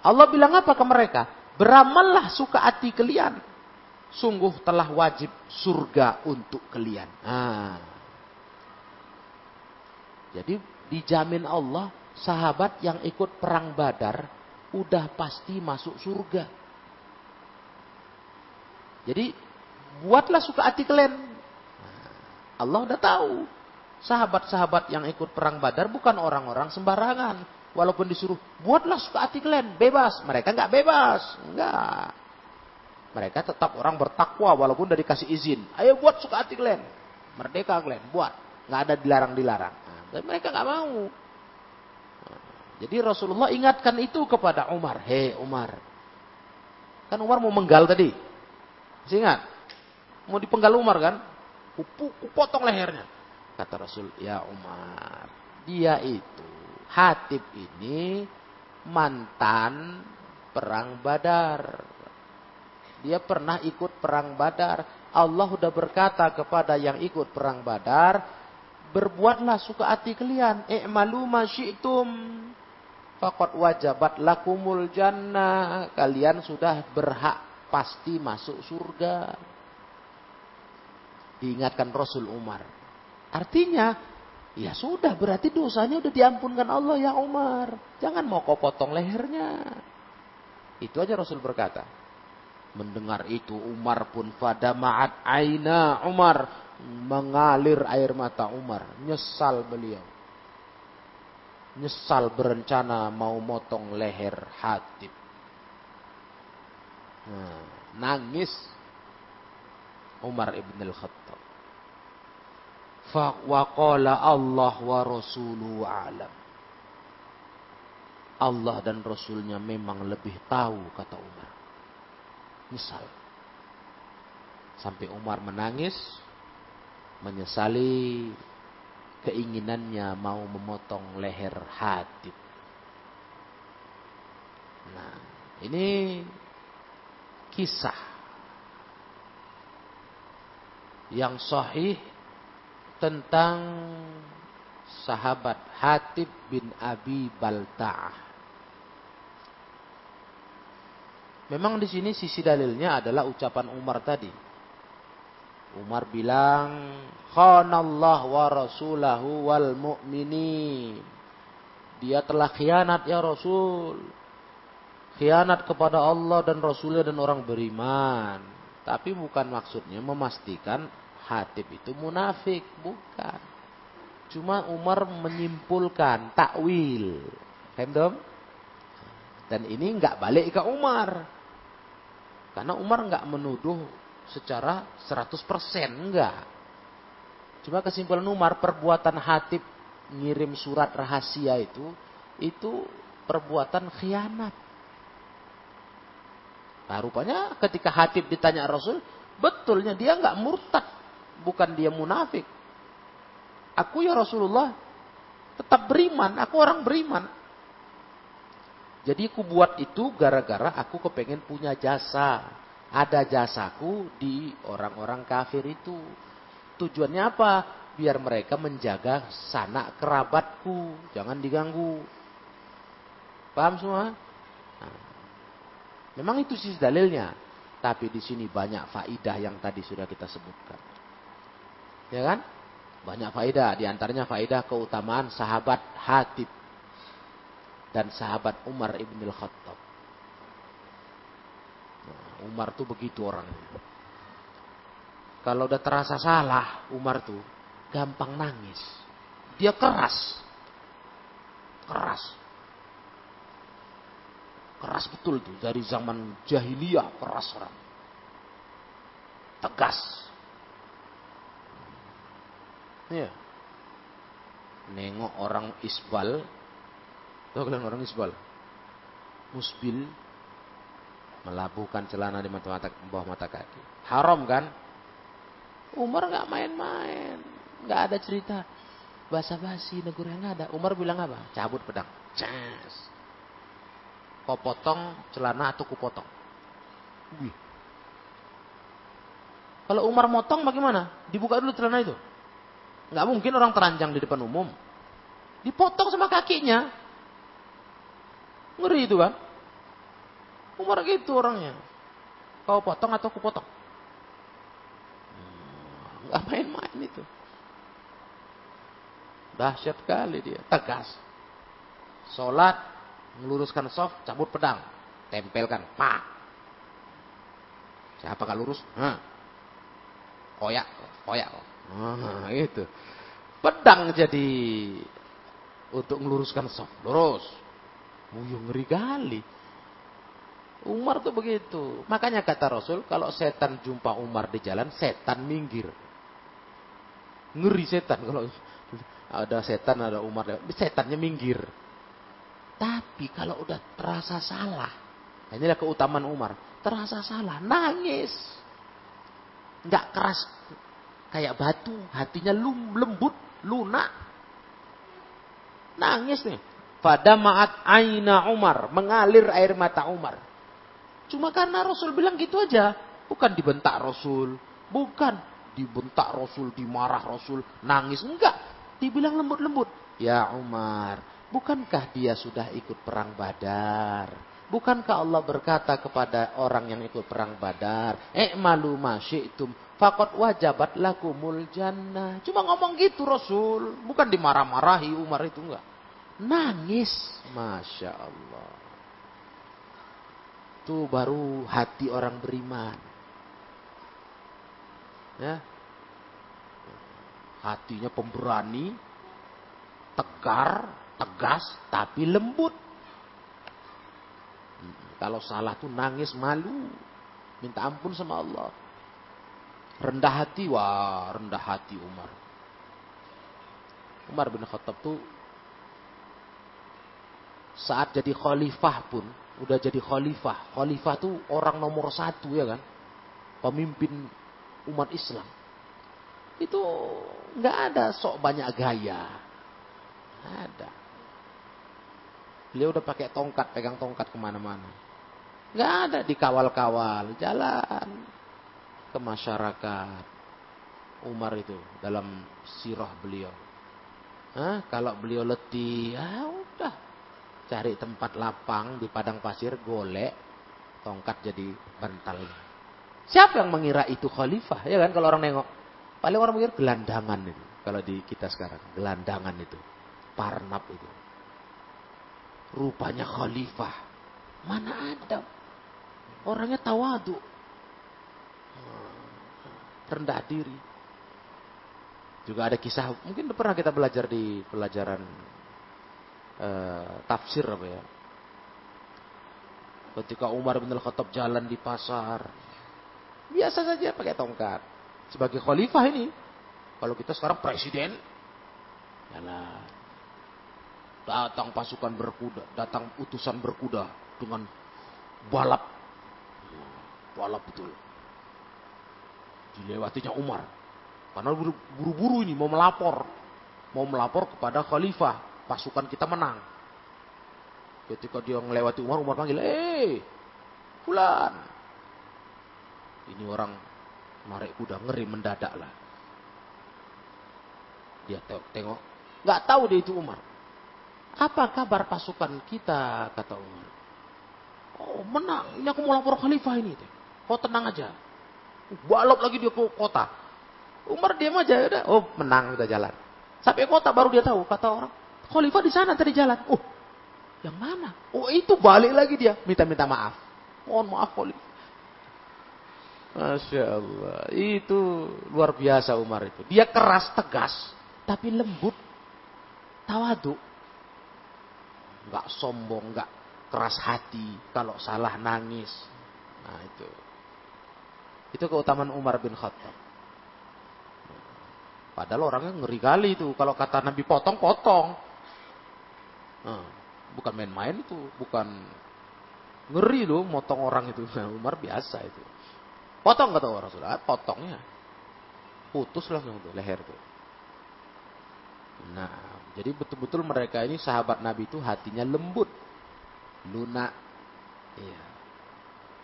Allah bilang apa ke mereka? Beramallah suka hati kalian. Sungguh telah wajib surga untuk kalian. Nah, jadi dijamin Allah sahabat yang ikut perang Badar udah pasti masuk surga. Jadi buatlah suka hati kalian. Allah udah tahu. Sahabat-sahabat yang ikut perang Badar bukan orang-orang sembarangan. Walaupun disuruh buatlah suka hati kalian, bebas. Mereka nggak bebas, nggak. Mereka tetap orang bertakwa walaupun udah dikasih izin. Ayo buat suka hati kalian. Merdeka kalian, buat. Nggak ada dilarang-dilarang. Tapi mereka nggak mau. Jadi Rasulullah ingatkan itu kepada Umar. Hei Umar. Kan Umar mau menggal tadi. Masih ingat? Mau dipenggal Umar kan? Kupu, kupotong lehernya. Kata Rasul, ya Umar. Dia itu, Hatib ini mantan perang badar. Dia pernah ikut perang badar. Allah sudah berkata kepada yang ikut perang badar, berbuatlah suka hati kalian. I'malu ma syi'tum. Faqad wajabat lakumul jannah. Kalian sudah berhak pasti masuk surga. Diingatkan Rasul Umar. Artinya, ya sudah berarti dosanya udah diampunkan Allah ya Umar. Jangan mau kau potong lehernya. Itu aja Rasul berkata. Mendengar itu Umar pun fada ma'at aina Umar mengalir air mata Umar. Nyesal beliau. Nyesal berencana mau motong leher Hatib. Nah, nangis Umar ibn al-Khattab. Faqala Allah wa rasuluhu alam. Allah dan Rasulnya memang lebih tahu kata Umar. Misal. Sampai Umar menangis menyesali keinginannya mau memotong leher hati. Nah, ini kisah yang sahih tentang sahabat Hatib bin Abi Balta'ah. Memang di sini sisi dalilnya adalah ucapan Umar tadi. Umar bilang, "Khanallah wa rasulahu wal mu'minin." Dia telah khianat ya Rasul. Khianat kepada Allah dan Rasulnya dan orang beriman. Tapi bukan maksudnya memastikan Hatib itu munafik. Bukan. Cuma Umar menyimpulkan takwil. Faham Dan ini nggak balik ke Umar. Karena Umar nggak menuduh secara 100% enggak. Cuma kesimpulan Umar perbuatan Hatib ngirim surat rahasia itu itu perbuatan khianat. Nah, rupanya ketika Hatib ditanya Rasul, betulnya dia nggak murtad, bukan dia munafik. Aku ya Rasulullah tetap beriman, aku orang beriman. Jadi aku buat itu gara-gara aku kepengen punya jasa. Ada jasaku di orang-orang kafir itu. Tujuannya apa? Biar mereka menjaga sanak kerabatku. Jangan diganggu. Paham semua? Nah, memang itu sih dalilnya. Tapi di sini banyak faidah yang tadi sudah kita sebutkan. Ya kan? Banyak faidah. Di antaranya faidah keutamaan sahabat Hatib. Dan sahabat Umar ibn al-Khattab. Nah, Umar tuh begitu orangnya. Kalau udah terasa salah, Umar tuh gampang nangis. Dia keras. Keras. Keras betul tuh. Dari zaman jahiliyah keras orang. Tegas. Iya. Nengok orang isbal. Tahu kalian orang isbal? Musbil. Melabuhkan celana di mata, mata bawah mata kaki. Haram kan? Umar nggak main-main, nggak ada cerita basa-basi negur yang ada. Umar bilang apa? Cabut pedang, cas. Kau potong celana atau ku potong? Wih. Kalau Umar motong bagaimana? Dibuka dulu celana itu. Nggak mungkin orang teranjang di depan umum. Dipotong sama kakinya. Ngeri itu kan? Umar gitu orangnya. Kau potong atau ku potong? Gak main-main itu. Dahsyat kali dia. Tegas. Sholat. Meluruskan soft. Cabut pedang. Tempelkan. Pak. Siapa gak lurus? Hah. Koyak. Koyak. Nah, itu. Pedang jadi untuk meluruskan soft. Lurus. Muyung ngeri kali. Umar tuh begitu. Makanya kata Rasul, kalau setan jumpa Umar di jalan, setan minggir. Ngeri setan kalau ada setan ada Umar, setannya minggir. Tapi kalau udah terasa salah, nah inilah keutamaan Umar. Terasa salah, nangis. Nggak keras kayak batu, hatinya lembut, lunak. Nangis nih. Pada maat aina Umar, mengalir air mata Umar. Cuma karena Rasul bilang gitu aja, bukan dibentak Rasul, bukan dibentak Rasul, dimarah Rasul, nangis. Enggak. Dibilang lembut-lembut. Ya Umar, bukankah dia sudah ikut perang badar? Bukankah Allah berkata kepada orang yang ikut perang badar, E'malu ma syi'tum, fakot wajabat lakumul jannah. Cuma ngomong gitu Rasul, bukan dimarah-marahi Umar itu enggak. Nangis, Masya Allah. Itu baru hati orang beriman. Ya. Hatinya pemberani, tegar, tegas, tapi lembut. Kalau salah tuh nangis malu, minta ampun sama Allah. Rendah hati, wah rendah hati Umar. Umar bin Khattab tuh saat jadi khalifah pun, udah jadi khalifah. Khalifah tuh orang nomor satu ya kan. Pemimpin umat Islam. Itu nggak ada sok banyak gaya. Ada. Beliau udah pakai tongkat, pegang tongkat ke mana-mana. Nggak ada dikawal-kawal, jalan ke masyarakat. Umar itu dalam sirah beliau. Hah? Kalau beliau letih, ya udah cari tempat lapang di padang pasir, golek tongkat jadi bantalnya. Siapa yang mengira itu khalifah? Ya kan kalau orang nengok. Paling orang mikir gelandangan itu. Kalau di kita sekarang. Gelandangan itu. Parnap itu. Rupanya khalifah. Mana ada. Orangnya tawadu. Rendah diri. Juga ada kisah. Mungkin pernah kita belajar di pelajaran uh, tafsir apa ya. Ketika Umar bin Al-Khattab jalan di pasar Biasa saja pakai tongkat. Sebagai khalifah ini. Kalau kita sekarang presiden. Yalah. Datang pasukan berkuda. Datang utusan berkuda. Dengan balap. Balap betul. Dilewatinya Umar. Karena buru-buru ini mau melapor. Mau melapor kepada khalifah. Pasukan kita menang. Ketika dia melewati Umar, Umar panggil, Eh, Fulan. Ini orang narik kuda ngeri mendadak lah. Dia tengok, tengok. Gak tahu dia itu Umar. Apa kabar pasukan kita, kata Umar. Oh menang, ini aku mau lapor khalifah ini. Kau tenang aja. Balap lagi dia ke kota. Umar diam aja, udah. Oh menang, udah jalan. Sampai kota baru dia tahu, kata orang. Khalifah di sana tadi jalan. Oh, yang mana? Oh itu balik lagi dia, minta-minta maaf. Mohon maaf Khalifah. Masya Allah. Itu luar biasa Umar itu. Dia keras, tegas. Tapi lembut. Tawadu. Enggak sombong, enggak keras hati. Kalau salah nangis. Nah itu. Itu keutamaan Umar bin Khattab. Padahal orangnya ngeri kali itu. Kalau kata Nabi potong, potong. Nah, bukan main-main itu. Bukan Ngeri loh motong orang itu. Nah, Umar biasa itu. Potong kata orang sudah, potongnya. Putus langsung leher tuh. Nah, jadi betul-betul mereka ini sahabat Nabi itu hatinya lembut, lunak. Iya.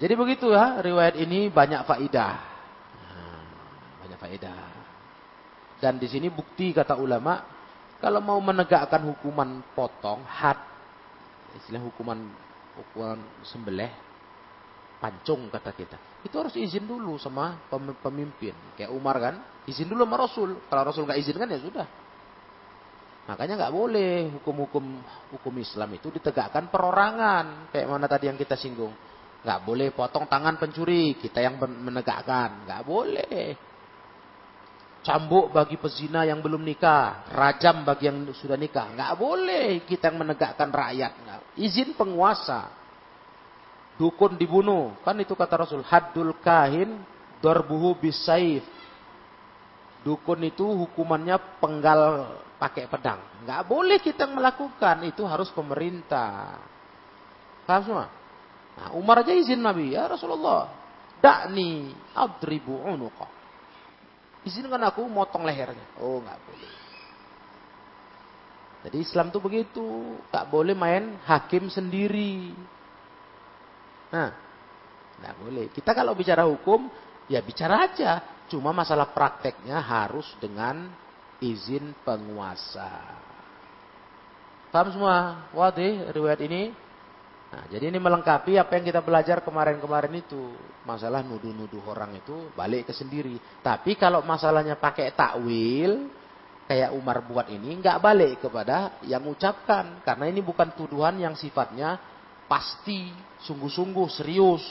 Jadi begitu ya, riwayat ini banyak faidah. Nah, banyak faidah. Dan di sini bukti kata ulama, kalau mau menegakkan hukuman potong, had, istilah hukuman ukuran sembelih pancung kata kita. Itu harus izin dulu sama pemimpin. Kayak Umar kan, izin dulu sama Rasul. Kalau Rasul nggak izinkan ya sudah. Makanya nggak boleh hukum-hukum hukum Islam itu ditegakkan perorangan. Kayak mana tadi yang kita singgung. Nggak boleh potong tangan pencuri, kita yang menegakkan. Nggak boleh. Cambuk bagi pezina yang belum nikah, rajam bagi yang sudah nikah. Nggak boleh kita yang menegakkan rakyat. Izin penguasa. Dukun dibunuh. Kan itu kata Rasul. Haddul kahin darbuhu bisaif. Dukun itu hukumannya penggal pakai pedang. Nggak boleh kita melakukan. Itu harus pemerintah. Paham semua? Nah, Umar aja izin Nabi. Ya Rasulullah. Dakni adribu unuqa. Izinkan aku motong lehernya. Oh, nggak boleh. Jadi Islam tuh begitu, nggak boleh main hakim sendiri. Nah, nggak boleh. Kita kalau bicara hukum, ya bicara aja. Cuma masalah prakteknya harus dengan izin penguasa. Paham semua? Wadih riwayat ini? Nah, jadi ini melengkapi apa yang kita belajar kemarin-kemarin itu. Masalah nuduh-nuduh orang itu balik ke sendiri. Tapi kalau masalahnya pakai takwil, kayak Umar buat ini, nggak balik kepada yang ucapkan. Karena ini bukan tuduhan yang sifatnya pasti, sungguh-sungguh, serius.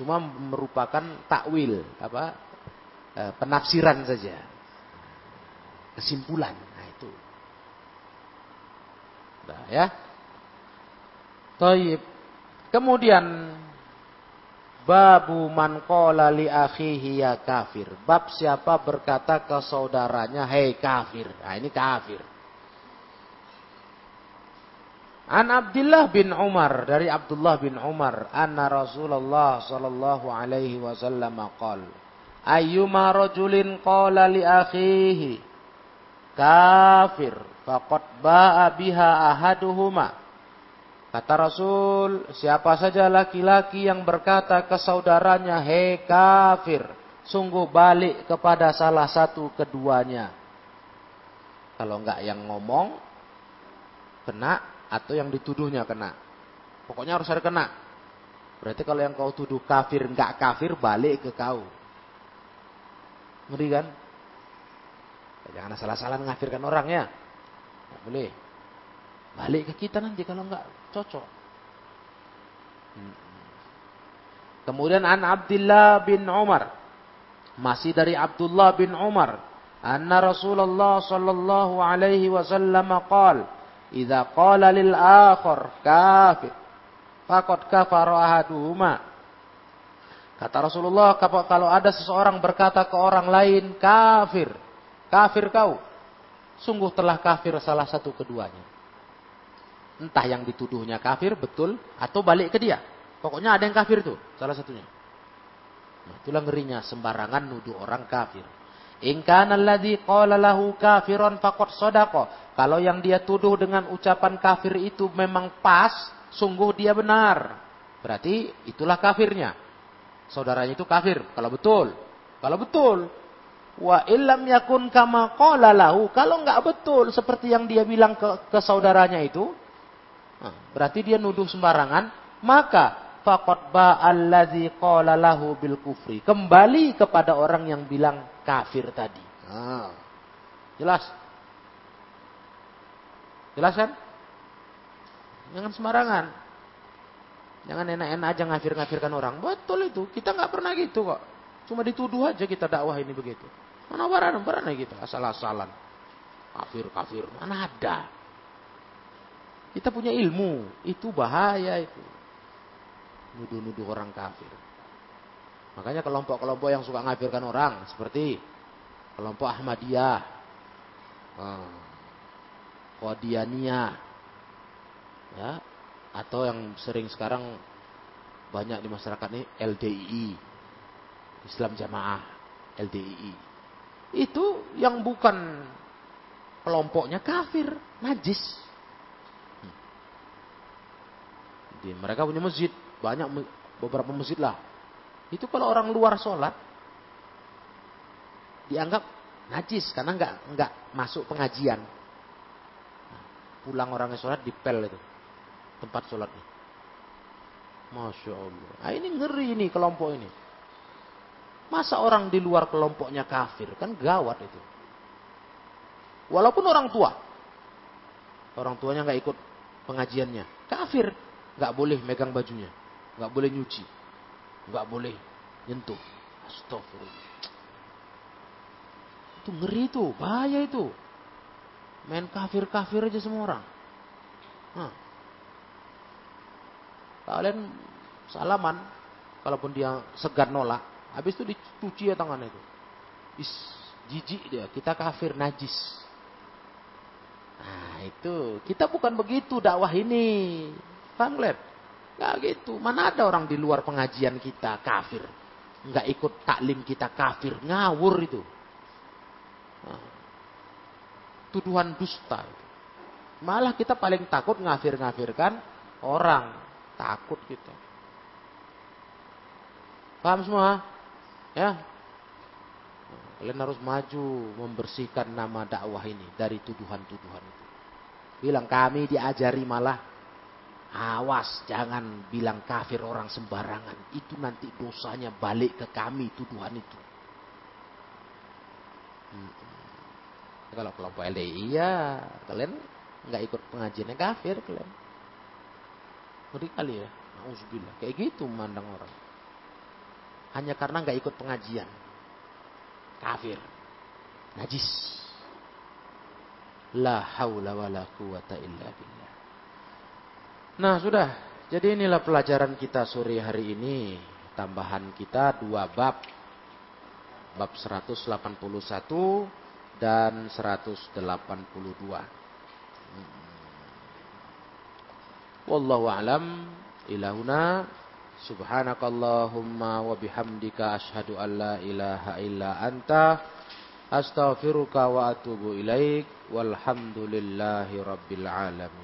Cuma merupakan takwil, apa e, penafsiran saja. Kesimpulan. Nah itu. Nah, ya. Taib. Kemudian babu man qala li akhihi ya kafir. Bab siapa berkata ke saudaranya, "Hei kafir." Nah, ini kafir. An Abdullah bin Umar dari Abdullah bin Umar anna Rasulullah sallallahu alaihi wasallam qol ayyuma rajulin qala li akhihi kafir faqad ba'a biha ahaduhuma Kata Rasul, siapa saja laki-laki yang berkata ke saudaranya, hei kafir, sungguh balik kepada salah satu keduanya. Kalau enggak yang ngomong, kena, atau yang dituduhnya kena. Pokoknya harus ada kena. Berarti kalau yang kau tuduh kafir, enggak kafir, balik ke kau. Ngeri kan? Jangan salah-salah mengafirkan orang ya. Enggak boleh. Balik ke kita nanti kalau enggak cocok. Kemudian an Abdullah bin Umar. Masih dari Abdullah bin Umar. Anna Rasulullah sallallahu alaihi wasallam qal, "Idza qala lil akhar kafir, faqad kafara ahaduhuma." Kata Rasulullah, kalau ada seseorang berkata ke orang lain, kafir, kafir kau, sungguh telah kafir salah satu keduanya. Entah yang dituduhnya kafir, betul, atau balik ke dia. Pokoknya ada yang kafir tuh, salah satunya. Nah, itulah ngerinya sembarangan nuduh orang kafir. In kana kafiran faqad sadaqa. Kalau yang dia tuduh dengan ucapan kafir itu memang pas, sungguh dia benar. Berarti itulah kafirnya saudaranya itu kafir. Kalau betul. Kalau betul. Wa illam yakun kama qala lahu. Kalau enggak betul seperti yang dia bilang ke, ke saudaranya itu. Nah, berarti dia nuduh sembarangan. Maka faqad ba'alladzi qala lahu bil kufri. Kembali kepada orang yang bilang kafir tadi. Nah, jelas? Jelas kan? Jangan sembarangan. Jangan enak-enak aja ngafir-ngafirkan orang. Betul itu. Kita nggak pernah gitu kok. Cuma dituduh aja kita dakwah ini begitu. Mana barang barang gitu. Asal-asalan. Kafir, kafir. Mana ada. Kita punya ilmu. Itu bahaya itu. Nuduh-nuduh orang kafir. Makanya kelompok-kelompok yang suka ngafirkan orang. Seperti kelompok Ahmadiyah. Hmm. Qadianiyah. Ya, atau yang sering sekarang banyak di masyarakat ini LDII Islam Jamaah LDII itu yang bukan kelompoknya kafir najis hmm. mereka punya masjid banyak beberapa masjid lah itu kalau orang luar sholat dianggap najis karena nggak nggak masuk pengajian pulang orangnya sholat dipel itu tempat sholatnya. Masya Allah. Nah, ini ngeri ini kelompok ini. Masa orang di luar kelompoknya kafir? Kan gawat itu. Walaupun orang tua. Orang tuanya nggak ikut pengajiannya. Kafir. Nggak boleh megang bajunya. Nggak boleh nyuci. Nggak boleh nyentuh. Astagfirullah. Itu ngeri itu. Bahaya itu. Main kafir-kafir aja semua orang. Nah, Kalian salaman, kalaupun dia segan nolak, habis itu dicuci ya tangannya itu. Is, jijik dia, kita kafir najis. Nah itu, kita bukan begitu dakwah ini. Paham Gak gitu. Mana ada orang di luar pengajian kita kafir. Nggak ikut taklim kita kafir. Ngawur itu. Nah, tuduhan dusta. Malah kita paling takut ngafir-ngafirkan orang. Takut kita. Paham semua? Ya. Kalian harus maju membersihkan nama dakwah ini dari tuduhan-tuduhan itu. Bilang kami diajari malah awas jangan bilang kafir orang sembarangan. Itu nanti dosanya balik ke kami tuduhan itu. Hmm. Kalau kelompok LDI ya kalian nggak ikut pengajiannya kafir kalian. Ngeri kali ya. Nauzubillah. Kayak gitu memandang orang. Hanya karena nggak ikut pengajian. Kafir. Najis. La haula wa la quwata illa billah. Nah sudah. Jadi inilah pelajaran kita sore hari ini. Tambahan kita dua bab. Bab 181 dan 182. Wallahu alam ilahuna subhanakallahumma wa bihamdika asyhadu an la ilaha illa anta astaghfiruka wa atubu ilaik walhamdulillahi rabbil alamin